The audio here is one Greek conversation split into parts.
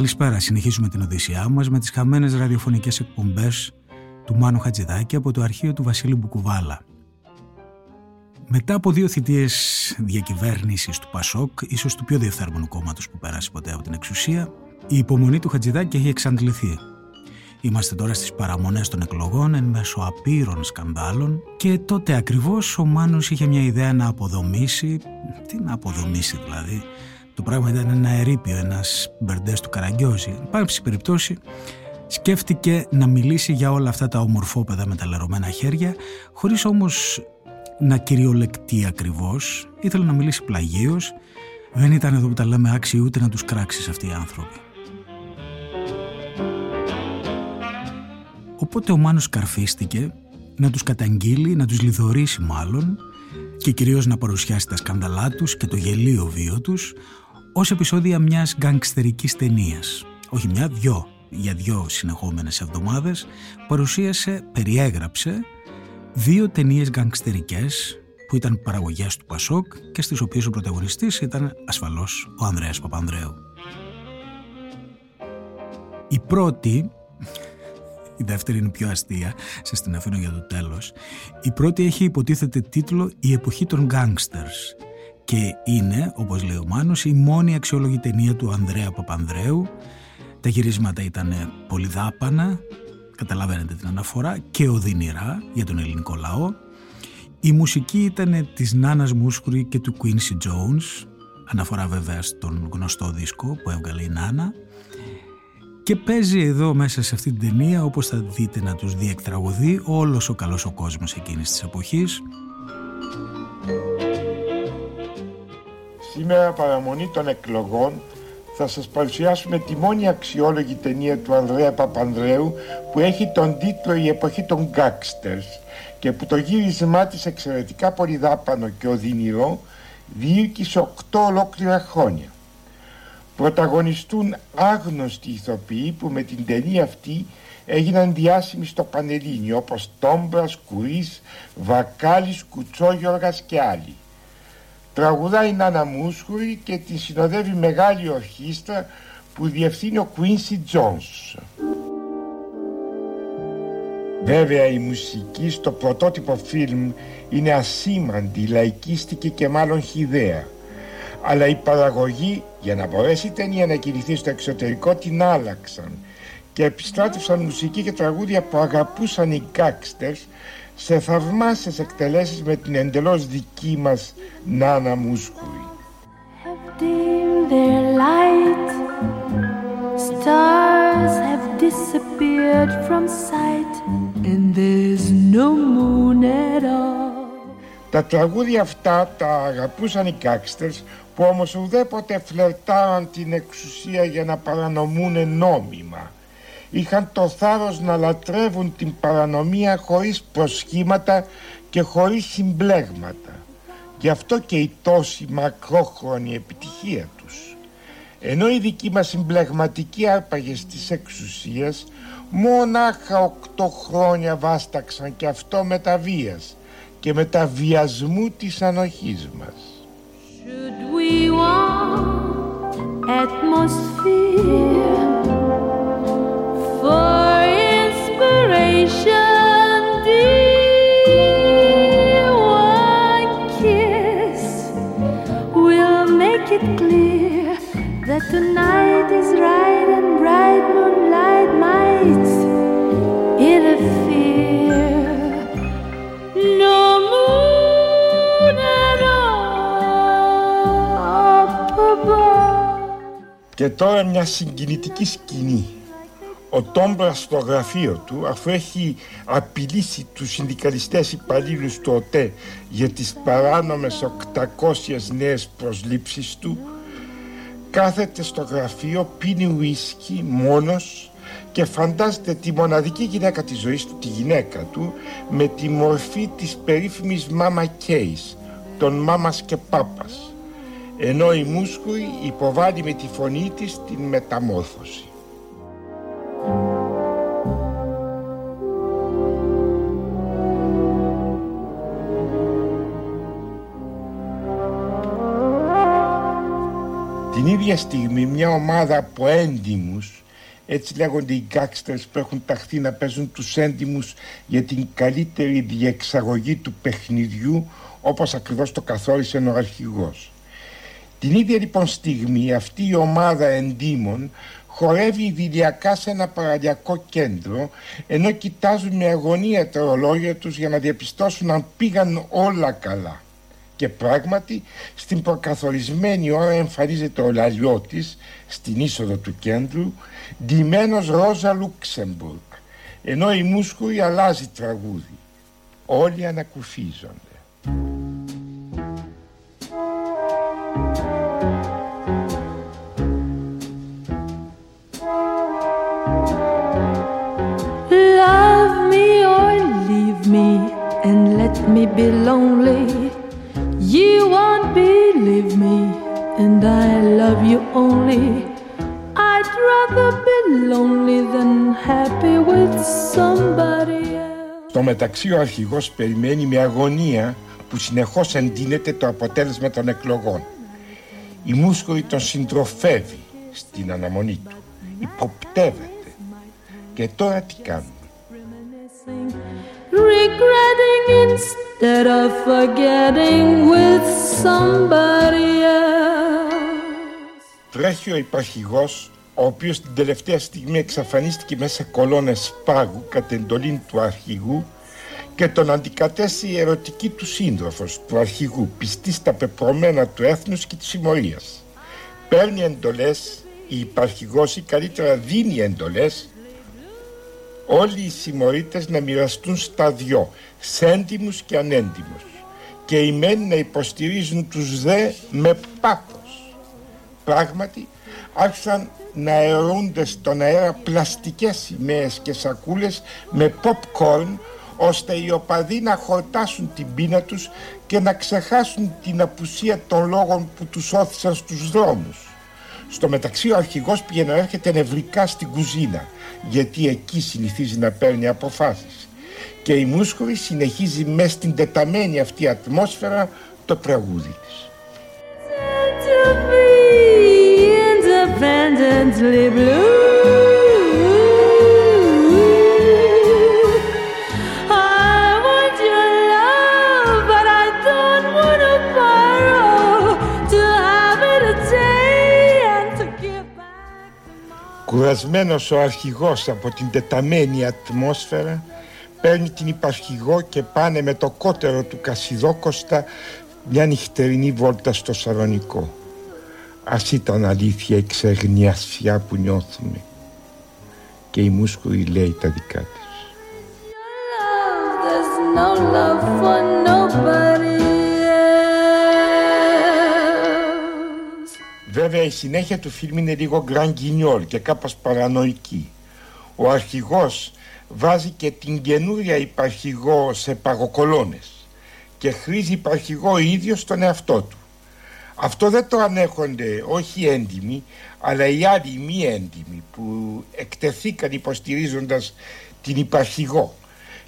Καλησπέρα. Συνεχίζουμε την Οδυσσιά μας με τις χαμένες ραδιοφωνικές εκπομπές του Μάνου Χατζηδάκη από το αρχείο του Βασίλη Μπουκουβάλα. Μετά από δύο θητείες διακυβέρνησης του Πασόκ, ίσως του πιο διεφθαρμονού κόμματος που πέρασε ποτέ από την εξουσία, η υπομονή του Χατζηδάκη έχει εξαντληθεί. Είμαστε τώρα στις παραμονές των εκλογών εν μέσω απείρων σκανδάλων και τότε ακριβώς ο Μάνος είχε μια ιδέα να αποδομήσει, τι να αποδομήσει δηλαδή, το πράγμα ήταν ένα ερείπιο, ένας μπερντές του Καραγκιόζη. Εν περιπτώσει, σκέφτηκε να μιλήσει για όλα αυτά τα ομορφόπεδα με τα λερωμένα χέρια, χωρίς όμως να κυριολεκτεί ακριβώς. Ήθελε να μιλήσει πλαγίως. Δεν ήταν εδώ που τα λέμε άξιοι ούτε να τους κράξεις αυτοί οι άνθρωποι. Οπότε ο Μάνος καρφίστηκε να τους καταγγείλει, να τους λιδωρήσει μάλλον και κυρίως να παρουσιάσει τα σκανδαλά τους και το γελίο βίο τους ως επεισόδια μιας γκαγκστερικής ταινίας. Όχι μια, δυο, για δυο συνεχόμενες εβδομάδες παρουσίασε, περιέγραψε δύο ταινίες γκαγκστερικές που ήταν παραγωγές του Πασόκ και στις οποίες ο πρωταγωνιστής ήταν ασφαλώς ο Ανδρέας Παπανδρέου. Η πρώτη η δεύτερη είναι πιο αστεία, σε την αφήνω για το τέλος. Η πρώτη έχει υποτίθεται τίτλο «Η εποχή των γκάγκστερς» και είναι, όπως λέει ο Μάνος, η μόνη αξιόλογη ταινία του Ανδρέα Παπανδρέου. Τα γυρίσματα ήταν πολύ δάπανα, καταλαβαίνετε την αναφορά, και οδυνηρά για τον ελληνικό λαό. Η μουσική ήταν της Νάνας Μούσκουρη και του Quincy Jones, αναφορά βέβαια στον γνωστό δίσκο που έβγαλε η Νάνα. Και παίζει εδώ μέσα σε αυτή την ταινία, όπως θα δείτε να τους διεκτραγωδεί, όλος ο καλός ο κόσμος εκείνης της εποχής. Σήμερα παραμονή των εκλογών θα σας παρουσιάσουμε τη μόνη αξιόλογη ταινία του Ανδρέα Παπανδρέου που έχει τον τίτλο «Η εποχή των γκάκστερς» και που το γύρισμά της εξαιρετικά πολυδάπανο και οδυνηρό διήρκησε 8 ολόκληρα χρόνια πρωταγωνιστούν άγνωστοι ηθοποιοί που με την ταινία αυτή έγιναν διάσημοι στο Πανελλήνιο όπως Τόμπρας, Κουρίς, Βακάλης, Κουτσόγιοργας και άλλοι. Τραγουδάει η Νάνα Μούσχουρη και τη συνοδεύει μεγάλη ορχήστρα που διευθύνει ο Quincy Jones. Βέβαια η μουσική στο πρωτότυπο φιλμ είναι ασήμαντη, λαϊκίστικη και μάλλον χιδαία αλλά η παραγωγή για να μπορέσει η ταινία να κινηθεί στο εξωτερικό την άλλαξαν και επιστράτευσαν μουσική και τραγούδια που αγαπούσαν οι γκάκστερς σε θαυμάσιες εκτελέσεις με την εντελώς δική μας Νάνα Μούσκουρη. Stars have disappeared from sight and there's no moon at all. Τα τραγούδια αυτά τα αγαπούσαν οι γκάκστερς που όμως ουδέποτε φλερτάραν την εξουσία για να παρανομούν νόμιμα. Είχαν το θάρρος να λατρεύουν την παρανομία χωρίς προσχήματα και χωρίς συμπλέγματα. Γι' αυτό και η τόση μακρόχρονη επιτυχία τους. Ενώ οι δικοί μας συμπλεγματικοί άρπαγες της εξουσίας μονάχα οκτώ χρόνια βάσταξαν και αυτό με τα βίας και με τα βιασμού της ανοχής μας. Should we want atmosphere Και τώρα μια συγκινητική σκηνή. Ο Τόμπρας στο γραφείο του, αφού έχει απειλήσει τους συνδικαλιστές υπαλλήλους του ΟΤΕ για τις παράνομες 800 νέες προσλήψεις του, κάθεται στο γραφείο, πίνει ουίσκι μόνος και φαντάζεται τη μοναδική γυναίκα της ζωής του, τη γυναίκα του, με τη μορφή της περίφημης Μάμα Κέις, των Μάμας και Πάπας ενώ η Μούσκουη υποβάλλει με τη φωνή της την μεταμόρφωση. Την ίδια στιγμή μια ομάδα από έντιμους έτσι λέγονται οι γκάξτερς που έχουν ταχθεί να παίζουν τους έντιμους για την καλύτερη διεξαγωγή του παιχνιδιού όπως ακριβώς το καθόρισε ο αρχηγός. Την ίδια λοιπόν στιγμή αυτή η ομάδα εντύμων χορεύει ιδηλιακά σε ένα παραλιακό κέντρο ενώ κοιτάζουν με αγωνία τα ρολόγια τους για να διαπιστώσουν αν πήγαν όλα καλά. Και πράγματι στην προκαθορισμένη ώρα εμφανίζεται ο λαλιώτης στην είσοδο του κέντρου ντυμένος Ρόζα Λούξεμπουργκ ενώ η μουσκουρη αλλάζει τραγούδι. Όλοι ανακουφίζονται. me be lonely. And I love you only. I'd rather be lonely than happy with somebody else. Στο μεταξύ ο αρχηγός περιμένει με αγωνία που συνεχώς εντείνεται το αποτέλεσμα των εκλογών. Η μούσκουλη τον συντροφεύει στην αναμονή του. Υποπτεύεται. Και τώρα τι κάνουμε; Regretting instead of forgetting with somebody else. Τρέχει ο υπαρχηγός, ο οποίος την τελευταία στιγμή εξαφανίστηκε μέσα σε κολόνες πάγου κατ' εντολή του αρχηγού και τον αντικατέστη η ερωτική του σύντροφος του αρχηγού, πιστής στα πεπρωμένα του έθνους και της συμμορίας. Παίρνει εντολές, η υπαρχηγός ή καλύτερα δίνει εντολές όλοι οι συμμορίτες να μοιραστούν στα δυο, σέντιμους και ανέντιμους και οι μεν να υποστηρίζουν τους δε με πάθος. Πράγματι άρχισαν να αερούνται στον αέρα πλαστικές σημαίες και σακούλες με popcorn ώστε οι οπαδοί να χορτάσουν την πείνα τους και να ξεχάσουν την απουσία των λόγων που τους όθησαν στους δρόμους. Στο μεταξύ ο αρχηγός πήγε να έρχεται νευρικά στην κουζίνα γιατί εκεί συνηθίζει να παίρνει αποφάσεις και η Μούσκοβη συνεχίζει μέσα στην τεταμένη αυτή ατμόσφαιρα το τραγούδι της. Κουρασμένος ο αρχηγός από την τεταμένη ατμόσφαιρα παίρνει την υπαρχηγό και πάνε με το κότερο του Κασιδόκοστα μια νυχτερινή βόλτα στο Σαλονικό. Ας ήταν αλήθεια η ξεγνιασιά που νιώθουμε και η Μούσκουρη λέει τα δικά της. Βέβαια η συνέχεια του φιλμ είναι λίγο γκραν και κάπως παρανοϊκή. Ο αρχηγός βάζει και την καινούρια υπαρχηγό σε παγοκολόνες και χρήζει υπαρχηγό ίδιος στον εαυτό του. Αυτό δεν το ανέχονται όχι έντιμοι αλλά οι άλλοι μη έντιμοι που εκτεθήκαν υποστηρίζοντας την υπαρχηγό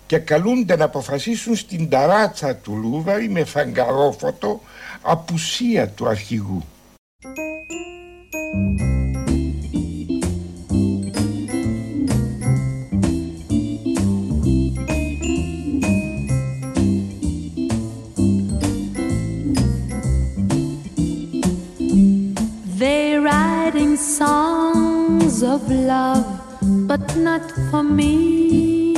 και καλούνται να αποφασίσουν στην ταράτσα του Λούβαρη με φαγκαρόφωτο απουσία του αρχηγού. They're writing songs of love, but not for me.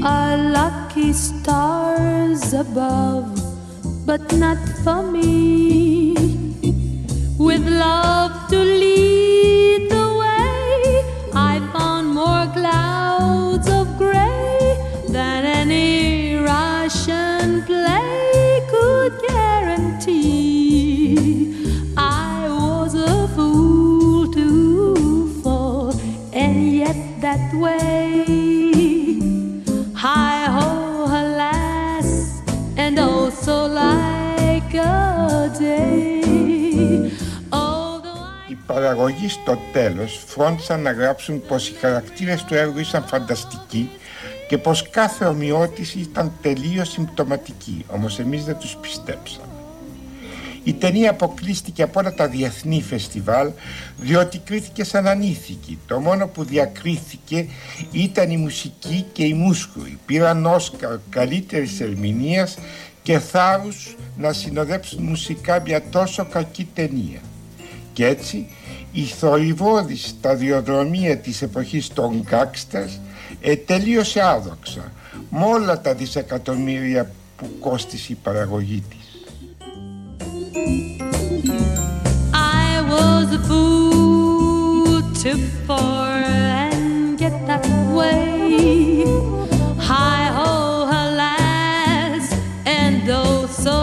Our lucky stars above, but not for me with love to lead παραγωγή στο τέλος φρόντισαν να γράψουν πως οι χαρακτήρες του έργου ήσαν φανταστικοί και πως κάθε ομοιότηση ήταν τελείως συμπτωματική, όμως εμείς δεν τους πιστέψαμε. Η ταινία αποκλείστηκε από όλα τα διεθνή φεστιβάλ διότι κρίθηκε σαν ανήθικη. Το μόνο που διακρίθηκε ήταν η μουσική και η μούσκουρη. Πήραν Όσκαρ καλύτερης ερμηνείας και θάρρους να συνοδέψουν μουσικά μια τόσο κακή ταινία. Και έτσι η θορυβόδη σταδιοδρομία της εποχής των γκάξτερς τελείωσε άδοξα με όλα τα δισεκατομμύρια που κόστησε η παραγωγή της. I was a fool to fall and get that way. Hi ho, alas, and oh, so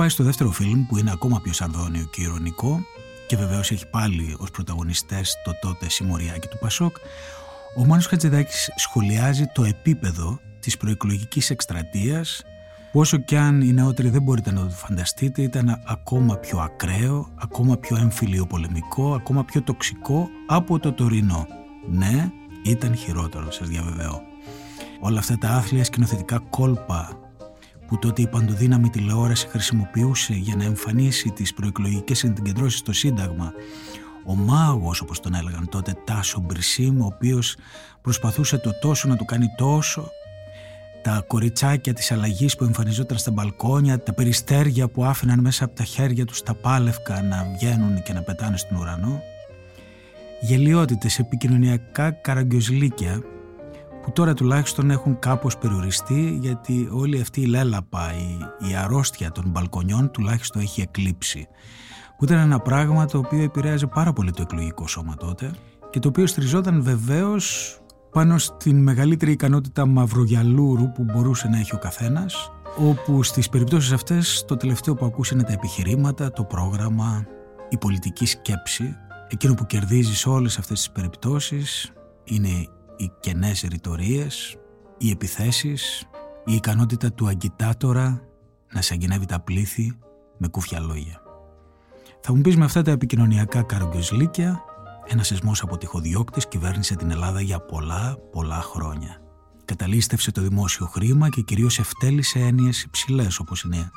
πάει στο δεύτερο φιλμ που είναι ακόμα πιο σαρδόνιο και ηρωνικό και βεβαίως έχει πάλι ως πρωταγωνιστές το τότε Σιμωριάκη του Πασόκ, ο Μάνος Χατζηδάκης σχολιάζει το επίπεδο της προεκλογικής εκστρατείας που όσο κι αν οι νεότεροι δεν μπορείτε να το φανταστείτε ήταν ακόμα πιο ακραίο, ακόμα πιο εμφυλιοπολεμικό, ακόμα πιο τοξικό από το τωρινό. Ναι, ήταν χειρότερο, σας διαβεβαιώ. Όλα αυτά τα άθλια σκηνοθετικά κόλπα που τότε η παντοδύναμη τηλεόραση χρησιμοποιούσε για να εμφανίσει τις προεκλογικές συγκεντρώσεις στο Σύνταγμα ο μάγος όπως τον έλεγαν τότε Τάσο Μπρισίμ ο οποίος προσπαθούσε το τόσο να το κάνει τόσο τα κοριτσάκια της αλλαγής που εμφανιζόταν στα μπαλκόνια τα περιστέρια που άφηναν μέσα από τα χέρια τους τα πάλευκα να βγαίνουν και να πετάνε στον ουρανό. Γελιότητες επικοινωνιακά καραγκιοζλίκια που τώρα τουλάχιστον έχουν κάπως περιοριστεί γιατί όλη αυτή η λέλαπα, η, η αρρώστια των μπαλκονιών τουλάχιστον έχει εκλείψει. Που ήταν ένα πράγμα το οποίο επηρέαζε πάρα πολύ το εκλογικό σώμα τότε και το οποίο στριζόταν βεβαίως πάνω στην μεγαλύτερη ικανότητα μαυρογιαλούρου που μπορούσε να έχει ο καθένας όπου στις περιπτώσεις αυτές το τελευταίο που ακούς είναι τα επιχειρήματα, το πρόγραμμα, η πολιτική σκέψη. Εκείνο που κερδίζεις σε όλες αυτές τις περιπτώσεις είναι οι κενές ρητορίες, οι επιθέσεις, η ικανότητα του αγκιτάτορα να σαγγενεύει τα πλήθη με κούφια λόγια. Θα μου πεις με αυτά τα επικοινωνιακά καρογκιοσλίκια ένα σεσμό από τυχοδιώκτες κυβέρνησε την Ελλάδα για πολλά πολλά χρόνια. Καταλήστευσε το δημόσιο χρήμα και κυρίως ευτέλησε έννοιες υψηλές όπως είναι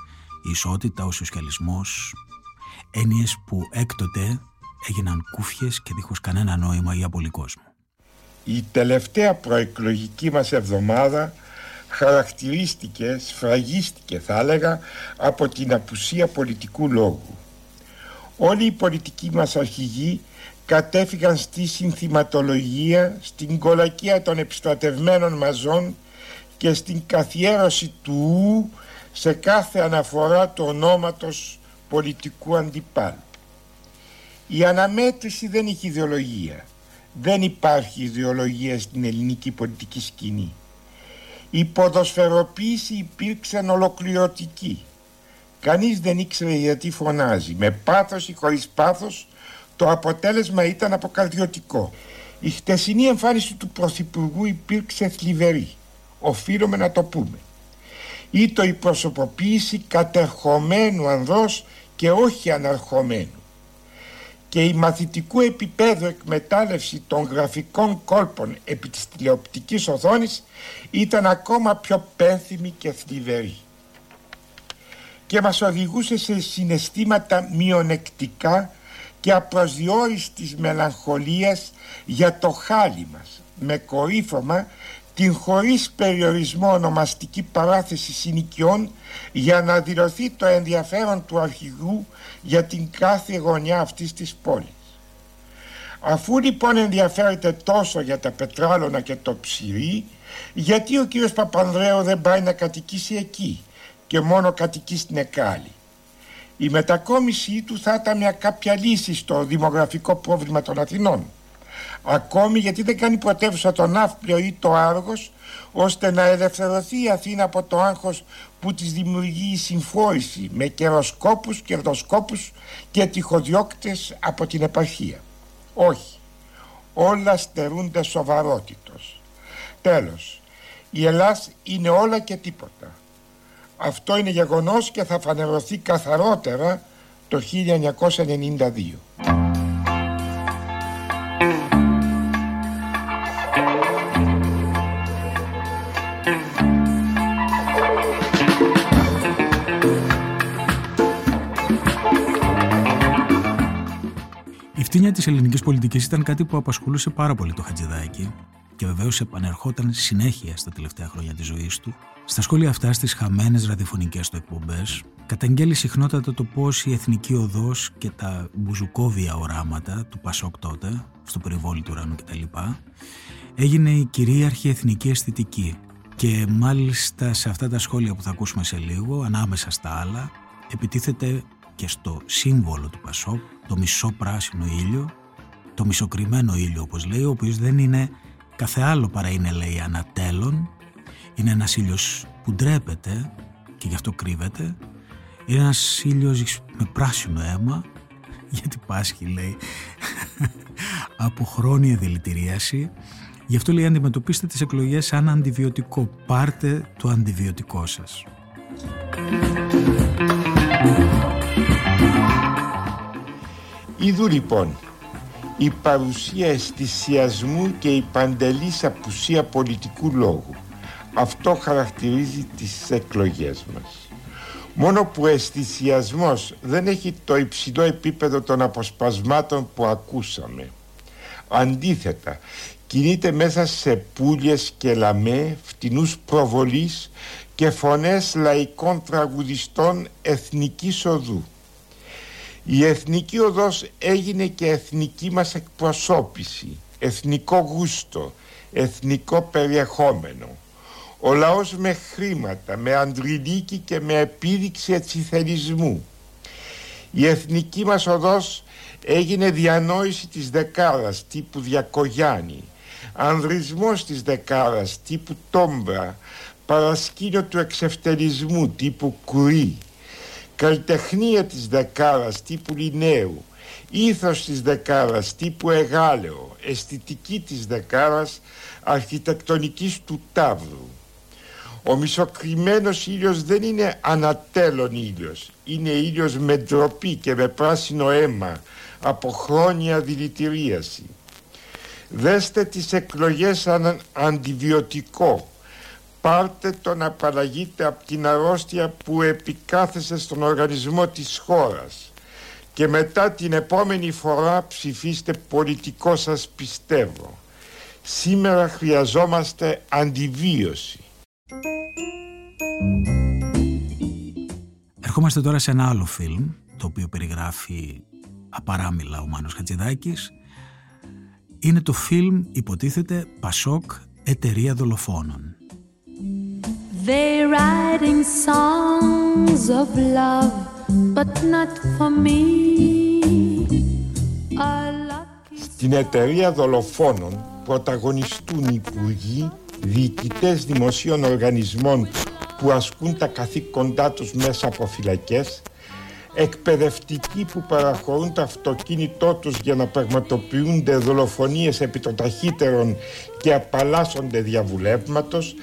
η ισότητα, ο σοσιαλισμός, έννοιες που έκτοτε έγιναν κούφιες και δίχως κανένα νόημα για πολύ κόσμο. Η τελευταία προεκλογική μας εβδομάδα χαρακτηρίστηκε, σφραγίστηκε θα έλεγα από την απουσία πολιτικού λόγου. Όλοι οι πολιτικοί μας αρχηγοί κατέφυγαν στη συνθηματολογία, στην κολακία των επιστρατευμένων μαζών και στην καθιέρωση του ου σε κάθε αναφορά του ονόματος πολιτικού αντιπάλου. Η αναμέτρηση δεν έχει ιδεολογία. Δεν υπάρχει ιδεολογία στην ελληνική πολιτική σκηνή. Η ποδοσφαιροποίηση υπήρξε ολοκληρωτική. Κανείς δεν ήξερε γιατί φωνάζει. Με πάθος ή χωρίς πάθος το αποτέλεσμα ήταν αποκαρδιωτικό. Η χτεσινή εμφάνιση του Πρωθυπουργού υπήρξε θλιβερή. Οφείλουμε να το πούμε. Ή το η προσωποποίηση κατερχομένου ανδρός και όχι αναρχομένου και η μαθητικού επίπεδου εκμετάλλευση των γραφικών κόλπων επί της τηλεοπτικής οθόνης ήταν ακόμα πιο πένθυμη και θλιβερή. Και μας οδηγούσε σε συναισθήματα μειονεκτικά και απροσδιόριστης μελαγχολίας για το χάλι μας με κορύφωμα την χωρίς περιορισμό ονομαστική παράθεση συνοικιών για να δηλωθεί το ενδιαφέρον του αρχηγού για την κάθε γωνιά αυτής της πόλης. Αφού λοιπόν ενδιαφέρεται τόσο για τα πετράλωνα και το ψυρί, γιατί ο κύριος Παπανδρέου δεν πάει να κατοικήσει εκεί και μόνο κατοικεί στην Εκάλη; η μετακόμιση του θα ήταν μια κάποια λύση στο δημογραφικό πρόβλημα των Αθηνών. Ακόμη γιατί δεν κάνει πρωτεύουσα το Ναύπλιο ή το Άργος ώστε να ελευθερωθεί η Αθήνα από το άγχος που της δημιουργεί η συμφόρηση με καιροσκόπους, κερδοσκόπους και τυχοδιώκτες από την επαρχία. Όχι, όλα στερούνται σοβαρότητος. Τέλος, η Ελλάς είναι όλα και τίποτα. Αυτό είναι γεγονός και θα φανερωθεί καθαρότερα το 1992. Η φτύνια της ελληνικής πολιτικής ήταν κάτι που απασχολούσε πάρα πολύ το Χατζηδάκη και βεβαίως επανερχόταν συνέχεια στα τελευταία χρόνια της ζωής του. Στα σχόλια αυτά, στις χαμένες ραδιοφωνικές του εκπομπές, καταγγέλει συχνότατα το πώς η εθνική οδός και τα μπουζουκόβια οράματα του Πασόκ τότε, στο περιβόλι του ουρανού κτλ., έγινε η κυρίαρχη εθνική αισθητική. Και μάλιστα σε αυτά τα σχόλια που θα ακούσουμε σε λίγο, ανάμεσα στα άλλα, επιτίθεται και στο σύμβολο του Πασόκ, το μισό πράσινο ήλιο, το μισοκριμένο ήλιο όπως λέει, ο οποίος δεν είναι Κάθε άλλο παρά είναι λέει ανατέλων, είναι ένας ήλιος που ντρέπεται και γι' αυτό κρύβεται, είναι ένας ήλιος με πράσινο αίμα, γιατί πάσχει λέει από χρόνια δηλητηρίαση, γι' αυτό λέει αντιμετωπίστε τις εκλογές σαν αντιβιωτικό, πάρτε το αντιβιωτικό σας. Ιδού λοιπόν η παρουσία αισθησιασμού και η παντελής απουσία πολιτικού λόγου. Αυτό χαρακτηρίζει τις εκλογές μας. Μόνο που ο αισθησιασμός δεν έχει το υψηλό επίπεδο των αποσπασμάτων που ακούσαμε. Αντίθετα, κινείται μέσα σε πουλιες και λαμέ, φτηνούς προβολής και φωνές λαϊκών τραγουδιστών εθνικής οδού. Η εθνική οδός έγινε και εθνική μας εκπροσώπηση, εθνικό γούστο, εθνικό περιεχόμενο. Ο λαός με χρήματα, με αντριλίκη και με επίδειξη ετσιθελισμού. Η εθνική μας οδός έγινε διανόηση της δεκάρας τύπου Διακογιάννη, ανδρισμός της δεκάρας τύπου Τόμπρα, παρασκήνιο του εξευτελισμού τύπου Κουρί, καλλιτεχνία της δεκάρας τύπου Λινέου, ήθος της δεκάρας τύπου Εγάλεο, αισθητική της δεκάρας αρχιτεκτονικής του Ταύρου. Ο μισοκριμένος ήλιος δεν είναι ανατέλων ήλιος, είναι ήλιος με ντροπή και με πράσινο αίμα από χρόνια δηλητηρίαση. Δέστε τις εκλογές σαν αντιβιωτικό πάρτε το να απαλλαγείτε από την αρρώστια που επικάθεσε στον οργανισμό της χώρας και μετά την επόμενη φορά ψηφίστε πολιτικό σας πιστεύω. Σήμερα χρειαζόμαστε αντιβίωση. Ερχόμαστε τώρα σε ένα άλλο φιλμ το οποίο περιγράφει απαράμιλα ο Μάνος Χατζηδάκης είναι το φιλμ υποτίθεται Πασόκ Εταιρεία Δολοφόνων They writing songs of love, but not for me. Στην εταιρεία δολοφόνων πρωταγωνιστούν υπουργοί, διοικητές δημοσίων οργανισμών που ασκούν τα καθήκοντά τους μέσα από φυλακές, εκπαιδευτικοί που παραχωρούν το αυτοκίνητό τους για να πραγματοποιούνται δολοφονίες επί των ταχύτερων και απαλλάσσονται διαβουλεύματος,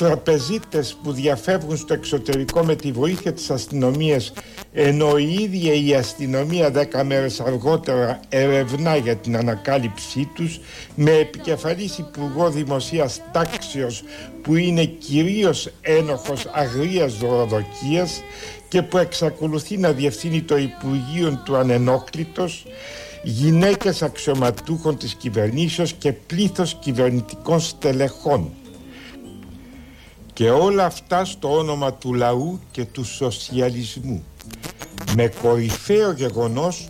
τραπεζίτες που διαφεύγουν στο εξωτερικό με τη βοήθεια της αστυνομίας ενώ η ίδια η αστυνομία δέκα μέρες αργότερα ερευνά για την ανακάλυψή τους με επικεφαλής Υπουργό Δημοσίας Τάξεως που είναι κυρίως ένοχος αγρίας δωροδοκίας και που εξακολουθεί να διευθύνει το Υπουργείο του Ανενόκλητος γυναίκες αξιωματούχων της κυβερνήσεως και πλήθος κυβερνητικών στελεχών και όλα αυτά στο όνομα του λαού και του σοσιαλισμού με κορυφαίο γεγονός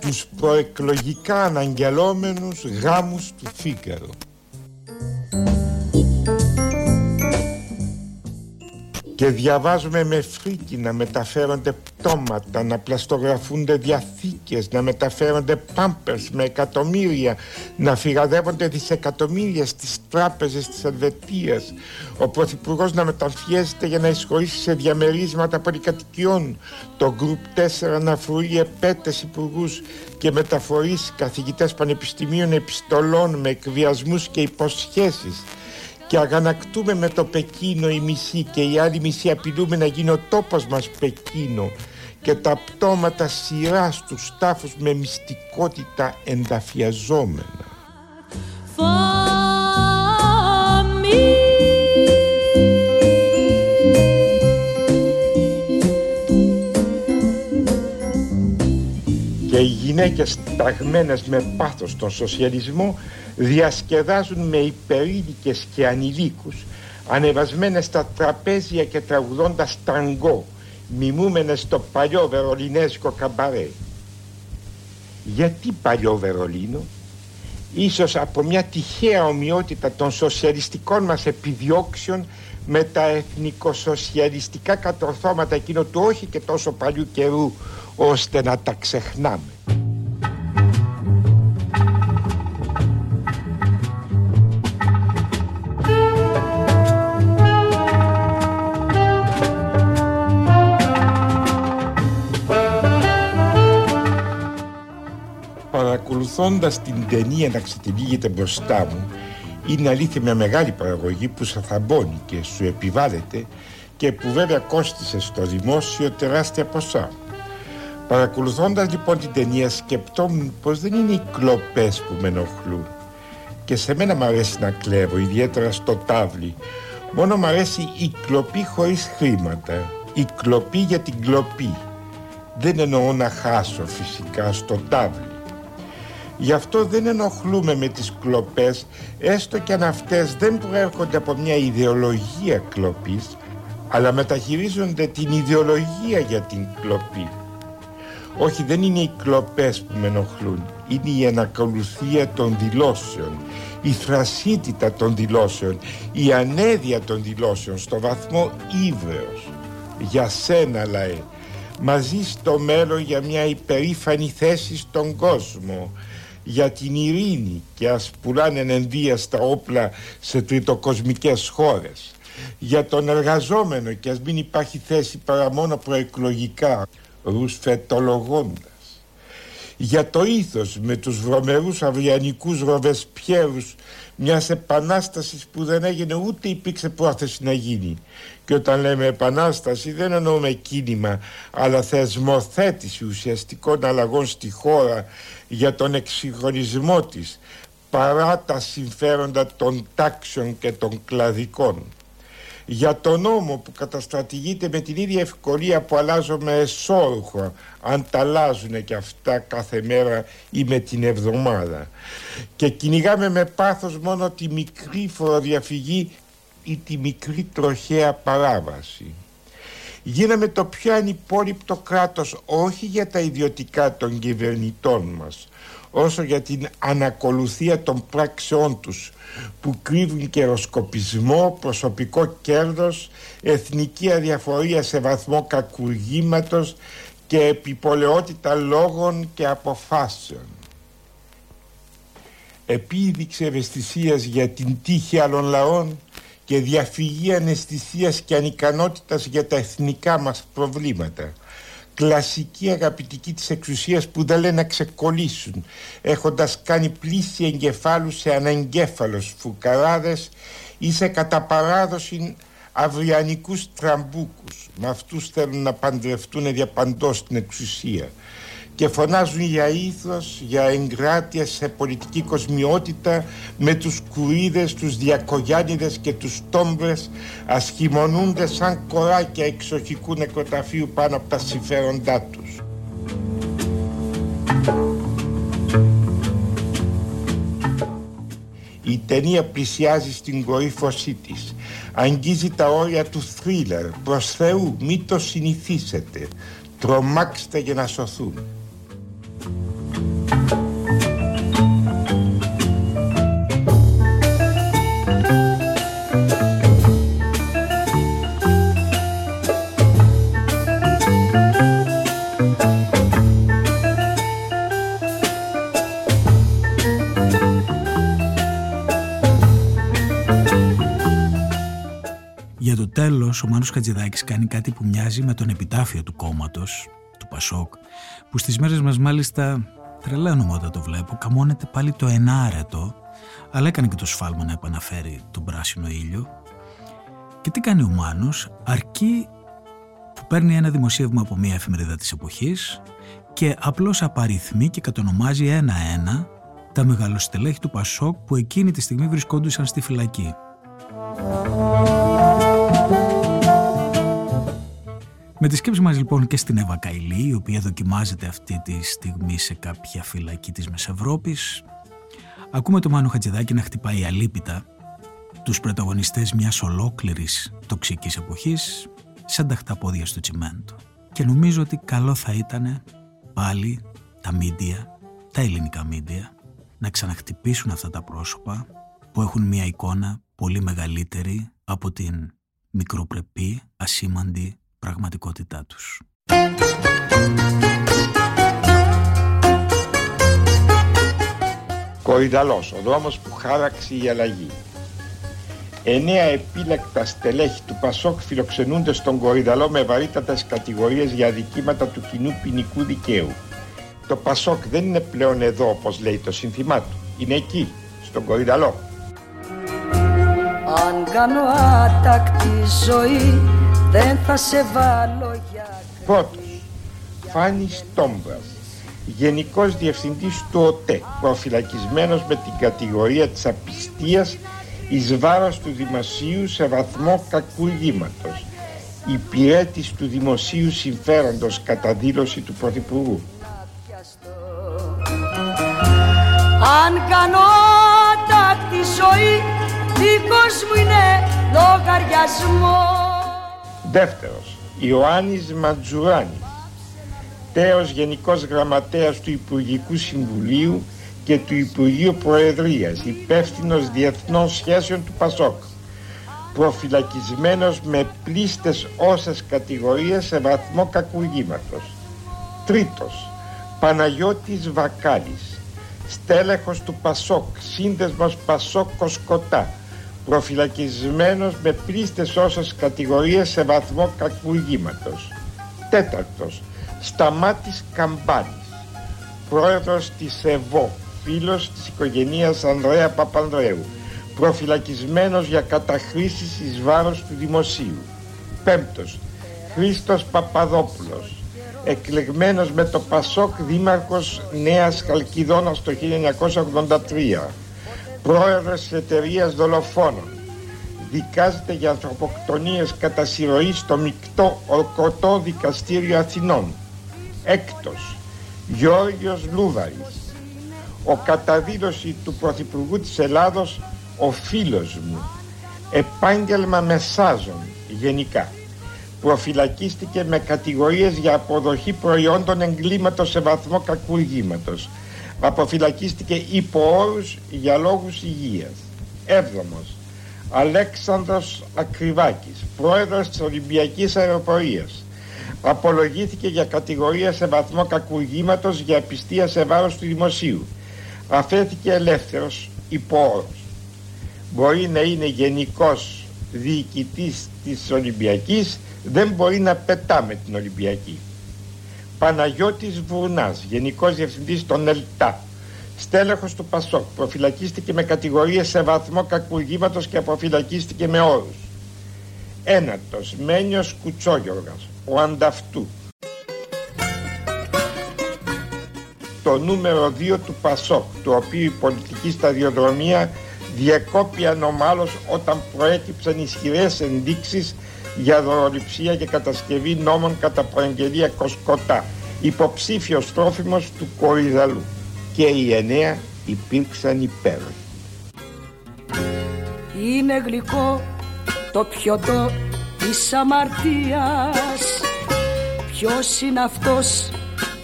τους προεκλογικά αναγγελόμενους γάμους του Φίγκαρο. και διαβάζουμε με φρίκι να μεταφέρονται πτώματα, να πλαστογραφούνται διαθήκες, να μεταφέρονται πάμπερς με εκατομμύρια, να φυγαδεύονται δισεκατομμύρια στις τράπεζες της Ελβετίας, ο Πρωθυπουργός να μεταμφιέζεται για να εισχωρήσει σε διαμερίσματα πολυκατοικιών, το Γκρουπ 4 να φρούει επέτες υπουργούς και μεταφορείς καθηγητές πανεπιστημίων επιστολών με εκβιασμούς και υποσχέσεις. Και αγανακτούμε με το Πεκίνο η μισή και η άλλη μισή απειλούμε να γίνει ο τόπος μας Πεκίνο και τα πτώματα σειράς στους τάφους με μυστικότητα ενταφιαζόμενα. Και οι γυναίκες ταγμένες με πάθος στον σοσιαλισμό διασκεδάζουν με υπερήλικες και ανηλίκους ανεβασμένες στα τραπέζια και τραγουδώντας ταγκό μιμούμενες στο παλιό βερολινέζικο καμπαρέ. Γιατί παλιό Βερολίνο; Ίσως από μια τυχαία ομοιότητα των σοσιαλιστικών μας επιδιώξεων με τα εθνικοσοσιαλιστικά κατορθώματα εκείνο του όχι και τόσο παλιού καιρού ώστε να τα ξεχνάμε. Παρακολουθώντας την ταινία να ξετυλίγεται μπροστά μου είναι αλήθεια μια μεγάλη παραγωγή που σε θαμπώνει και σου επιβάλλεται και που βέβαια κόστισε στο δημόσιο τεράστια ποσά. Παρακολουθώντας λοιπόν την ταινία σκεπτόμουν πως δεν είναι οι κλοπές που με ενοχλούν. Και σε μένα μου αρέσει να κλέβω ιδιαίτερα στο τάβλι. Μόνο μου αρέσει η κλοπή χωρίς χρήματα. Η κλοπή για την κλοπή. Δεν εννοώ να χάσω φυσικά στο τάβλι Γι' αυτό δεν ενοχλούμε με τις κλοπές έστω και αν αυτές δεν προέρχονται από μια ιδεολογία κλοπής αλλά μεταχειρίζονται την ιδεολογία για την κλοπή. Όχι δεν είναι οι κλοπές που με ενοχλούν είναι η ανακολουθία των δηλώσεων η θρασίτητα των δηλώσεων η ανέδεια των δηλώσεων στο βαθμό ύβρεως για σένα λαέ μαζί στο μέλλον για μια υπερήφανη θέση στον κόσμο για την ειρήνη και ας πουλάνε ενδύα στα όπλα σε τριτοκοσμικές χώρες. Για τον εργαζόμενο και ας μην υπάρχει θέση παρά μόνο προεκλογικά ρουσφετολογώντας για το ήθος με τους βρωμερούς αυριανικούς ροβεσπιέρους μιας επανάστασης που δεν έγινε ούτε υπήρξε πρόθεση να γίνει. Και όταν λέμε επανάσταση δεν εννοούμε κίνημα αλλά θεσμοθέτηση ουσιαστικών αλλαγών στη χώρα για τον εξυγχρονισμό της παρά τα συμφέροντα των τάξεων και των κλαδικών για τον νόμο που καταστρατηγείται με την ίδια ευκολία που αλλάζουμε εσόρουχο αν τα αλλάζουν και αυτά κάθε μέρα ή με την εβδομάδα. Και κυνηγάμε με πάθος μόνο τη μικρή φοροδιαφυγή ή τη μικρή τροχαία παράβαση. Γίναμε το πιο ανυπόλοιπτο κράτος όχι για τα ιδιωτικά των κυβερνητών μας όσο για την ανακολουθία των πράξεών τους που κρύβουν καιροσκοπισμό, προσωπικό κέρδος, εθνική αδιαφορία σε βαθμό κακουργήματος και επιπολαιότητα λόγων και αποφάσεων. Επίδειξε ευαισθησίας για την τύχη άλλων λαών και διαφυγή αναισθησίας και ανικανότητας για τα εθνικά μας προβλήματα κλασική αγαπητική της εξουσίας που δεν λένε να ξεκολλήσουν έχοντας κάνει πλήση εγκεφάλου σε αναγκέφαλους φουκαράδες ή σε κατά παράδοση αυριανικούς τραμπούκους. Με αυτούς θέλουν να παντρευτούν διαπαντός στην εξουσία και φωνάζουν για ήθος, για εγκράτεια σε πολιτική κοσμιότητα με τους Κουρήδες, τους Διακογιάννηδες και τους Τόμπρες ασχημονούν σαν κοράκια εξοχικού νεκροταφείου πάνω από τα συμφέροντά τους. Η ταινία πλησιάζει στην κορύφωσή της. Αγγίζει τα όρια του θρίλερ. Προς Θεού, μην το συνηθίσετε. Τρομάξτε για να σωθούν. Μάνος Χατζηδάκης κάνει κάτι που μοιάζει με τον επιτάφιο του κόμματος, του Πασόκ, που στις μέρες μας μάλιστα τρελαίνομαι όταν το βλέπω, καμώνεται πάλι το ενάρετο, αλλά έκανε και το σφάλμα να επαναφέρει τον πράσινο ήλιο. Και τι κάνει ο Μάνος, αρκεί που παίρνει ένα δημοσίευμα από μια εφημερίδα της εποχής και απλώς απαριθμεί και κατονομάζει ένα-ένα τα μεγαλοστελέχη του Πασόκ που εκείνη τη στιγμή βρισκόντουσαν στη φυλακή. Με τη σκέψη μας λοιπόν και στην Εύα Καηλή, η οποία δοκιμάζεται αυτή τη στιγμή σε κάποια φυλακή της Μεσευρώπης, ακούμε το Μάνο Χατζηδάκη να χτυπάει αλίπητα τους πρωταγωνιστές μιας ολόκληρης τοξικής εποχής σαν τα χταπόδια στο τσιμέντο. Και νομίζω ότι καλό θα ήταν πάλι τα μίντια, τα ελληνικά μίντια, να ξαναχτυπήσουν αυτά τα πρόσωπα που έχουν μια εικόνα πολύ μεγαλύτερη από την μικροπρεπή, ασήμαντη πραγματικότητά τους. Κορυδαλός, ο δρόμος που χάραξε η αλλαγή. Εννέα επίλεκτα στελέχη του Πασόκ φιλοξενούνται στον Κορυδαλό με βαρύτατες κατηγορίες για αδικήματα του κοινού ποινικού δικαίου. Το Πασόκ δεν είναι πλέον εδώ όπως λέει το σύνθημά του. Είναι εκεί, στον Κορυδαλό. Αν κάνω άτακτη ζωή δεν θα σε βάλω για... Πρώτος, Φάνης Τόμπρας, Γενικός Διευθυντής του ΟΤΕ, προφυλακισμένος με την κατηγορία της απιστίας εις βάρος του δημοσίου σε βαθμό κακουργήματος, υπηρέτης του δημοσίου συμφέροντος κατά δήλωση του Πρωθυπουργού. Αν κάνω τάκτη ζωή, δικός μου είναι λογαριασμός. Δεύτερος, Ιωάννης Ματζουράνης, τέος Γενικός Γραμματέας του Υπουργικού Συμβουλίου και του Υπουργείου Προεδρίας, υπεύθυνος διεθνών σχέσεων του ΠΑΣΟΚ, προφυλακισμένος με πλήστες όσες κατηγορίες σε βαθμό κακουργήματος. Τρίτος, Παναγιώτης Βακάλης, στέλεχος του ΠΑΣΟΚ, σύνδεσμος ΠΑΣΟΚ Κοσκοτά, προφυλακισμένος με πλήστες όσες κατηγορίες σε βαθμό κακουργήματος. Τέταρτος, Σταμάτης Καμπάνης, πρόεδρος της ΕΒΟ, φίλος της οικογένειας Ανδρέα Παπανδρέου, προφυλακισμένος για καταχρήσεις εις βάρος του δημοσίου. Πέμπτος, Χρήστος Παπαδόπουλος, εκλεγμένος με το Πασόκ δήμαρχος Νέας Χαλκιδόνας το 1983, πρόεδρος της εταιρείας δολοφόνων, δικάζεται για ανθρωποκτονίες κατά συρροή στο μεικτό ορκωτό δικαστήριο Αθηνών. Έκτος, Γιώργος Λούβαρης, ο καταδήλωση του Πρωθυπουργού της Ελλάδος, ο φίλος μου, επάγγελμα μεσάζων γενικά. Προφυλακίστηκε με κατηγορίες για αποδοχή προϊόντων εγκλήματος σε βαθμό κακουργήματος αποφυλακίστηκε υπό όρους για λόγους υγείας. Έβδομος, Αλέξανδρος Ακριβάκης, πρόεδρος της Ολυμπιακής Αεροπορίας. Απολογήθηκε για κατηγορία σε βαθμό κακουργήματος για απιστία σε βάρος του δημοσίου. Αφέθηκε ελεύθερος υπό όρους. Μπορεί να είναι γενικός διοικητής της Ολυμπιακής, δεν μπορεί να πετά με την Ολυμπιακή. Παναγιώτης Βουρνάς, Γενικός Διευθυντής των ΕΛΤΑ, στέλεχος του ΠΑΣΟΚ, προφυλακίστηκε με κατηγορίες σε βαθμό κακουργήματος και αποφυλακίστηκε με όρους. Ένατος, Μένιος Κουτσόγιοργας, ο ανταυτού. Το νούμερο 2 του ΠΑΣΟΚ, του οποίου η πολιτική σταδιοδρομία διεκόπη ανομάλως όταν προέκυψαν ισχυρές ενδείξεις για δωροληψία και κατασκευή νόμων κατά προαγγελία Κοσκοτά, υποψήφιος τρόφιμος του Κορυδαλού. Και οι εννέα υπήρξαν υπέροχοι. Είναι γλυκό το πιωτό της αμαρτίας. Ποιος είναι αυτός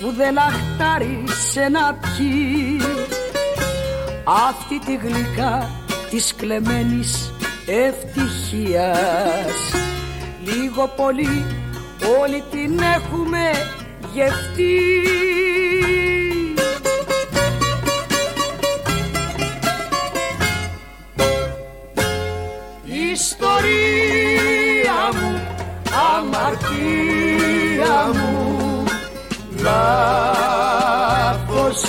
που δεν λαχτάρισε να πιει; Αυτή τη γλυκά της κλεμμένης ευτυχίας Λίγο πολύ όλη την έχουμε γευτεί. Ιστορία μου, αμαρτία μου Λάθος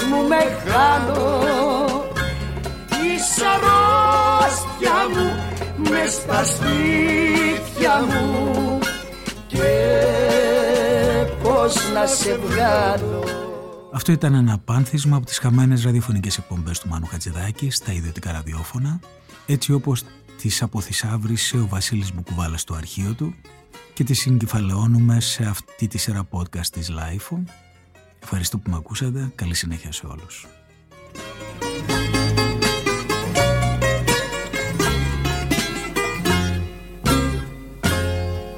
μου με χάνω Η σαρώστια μου με στα σπίτια μου και πώς να σε βγάλω αυτό ήταν ένα πάνθισμα από τις χαμένες ραδιοφωνικές εκπομπές του Μάνου Χατζηδάκη στα ιδιωτικά ραδιόφωνα, έτσι όπως τις αποθυσάβρισε ο Βασίλης Μπουκουβάλας στο αρχείο του και τις συγκεφαλαιώνουμε σε αυτή τη σειρά podcast της LIFO. Ευχαριστώ που με ακούσατε. Καλή συνέχεια σε όλους.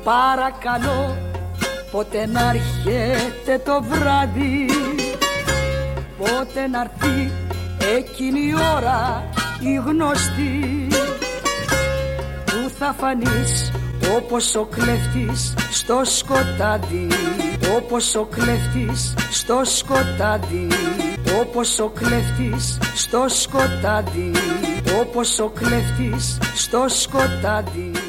Παρακαλώ πότε να έρχεται το βράδυ. Πότε να έρθει εκείνη η ώρα η γνωστή Που θα φανείς όπως ο κλέφτης στο σκοτάδι. Όπως ο κλέφτης στο σκοτάδι. Όπως ο κλέφτης στο σκοτάδι. Όπως ο κλέφτης στο σκοτάδι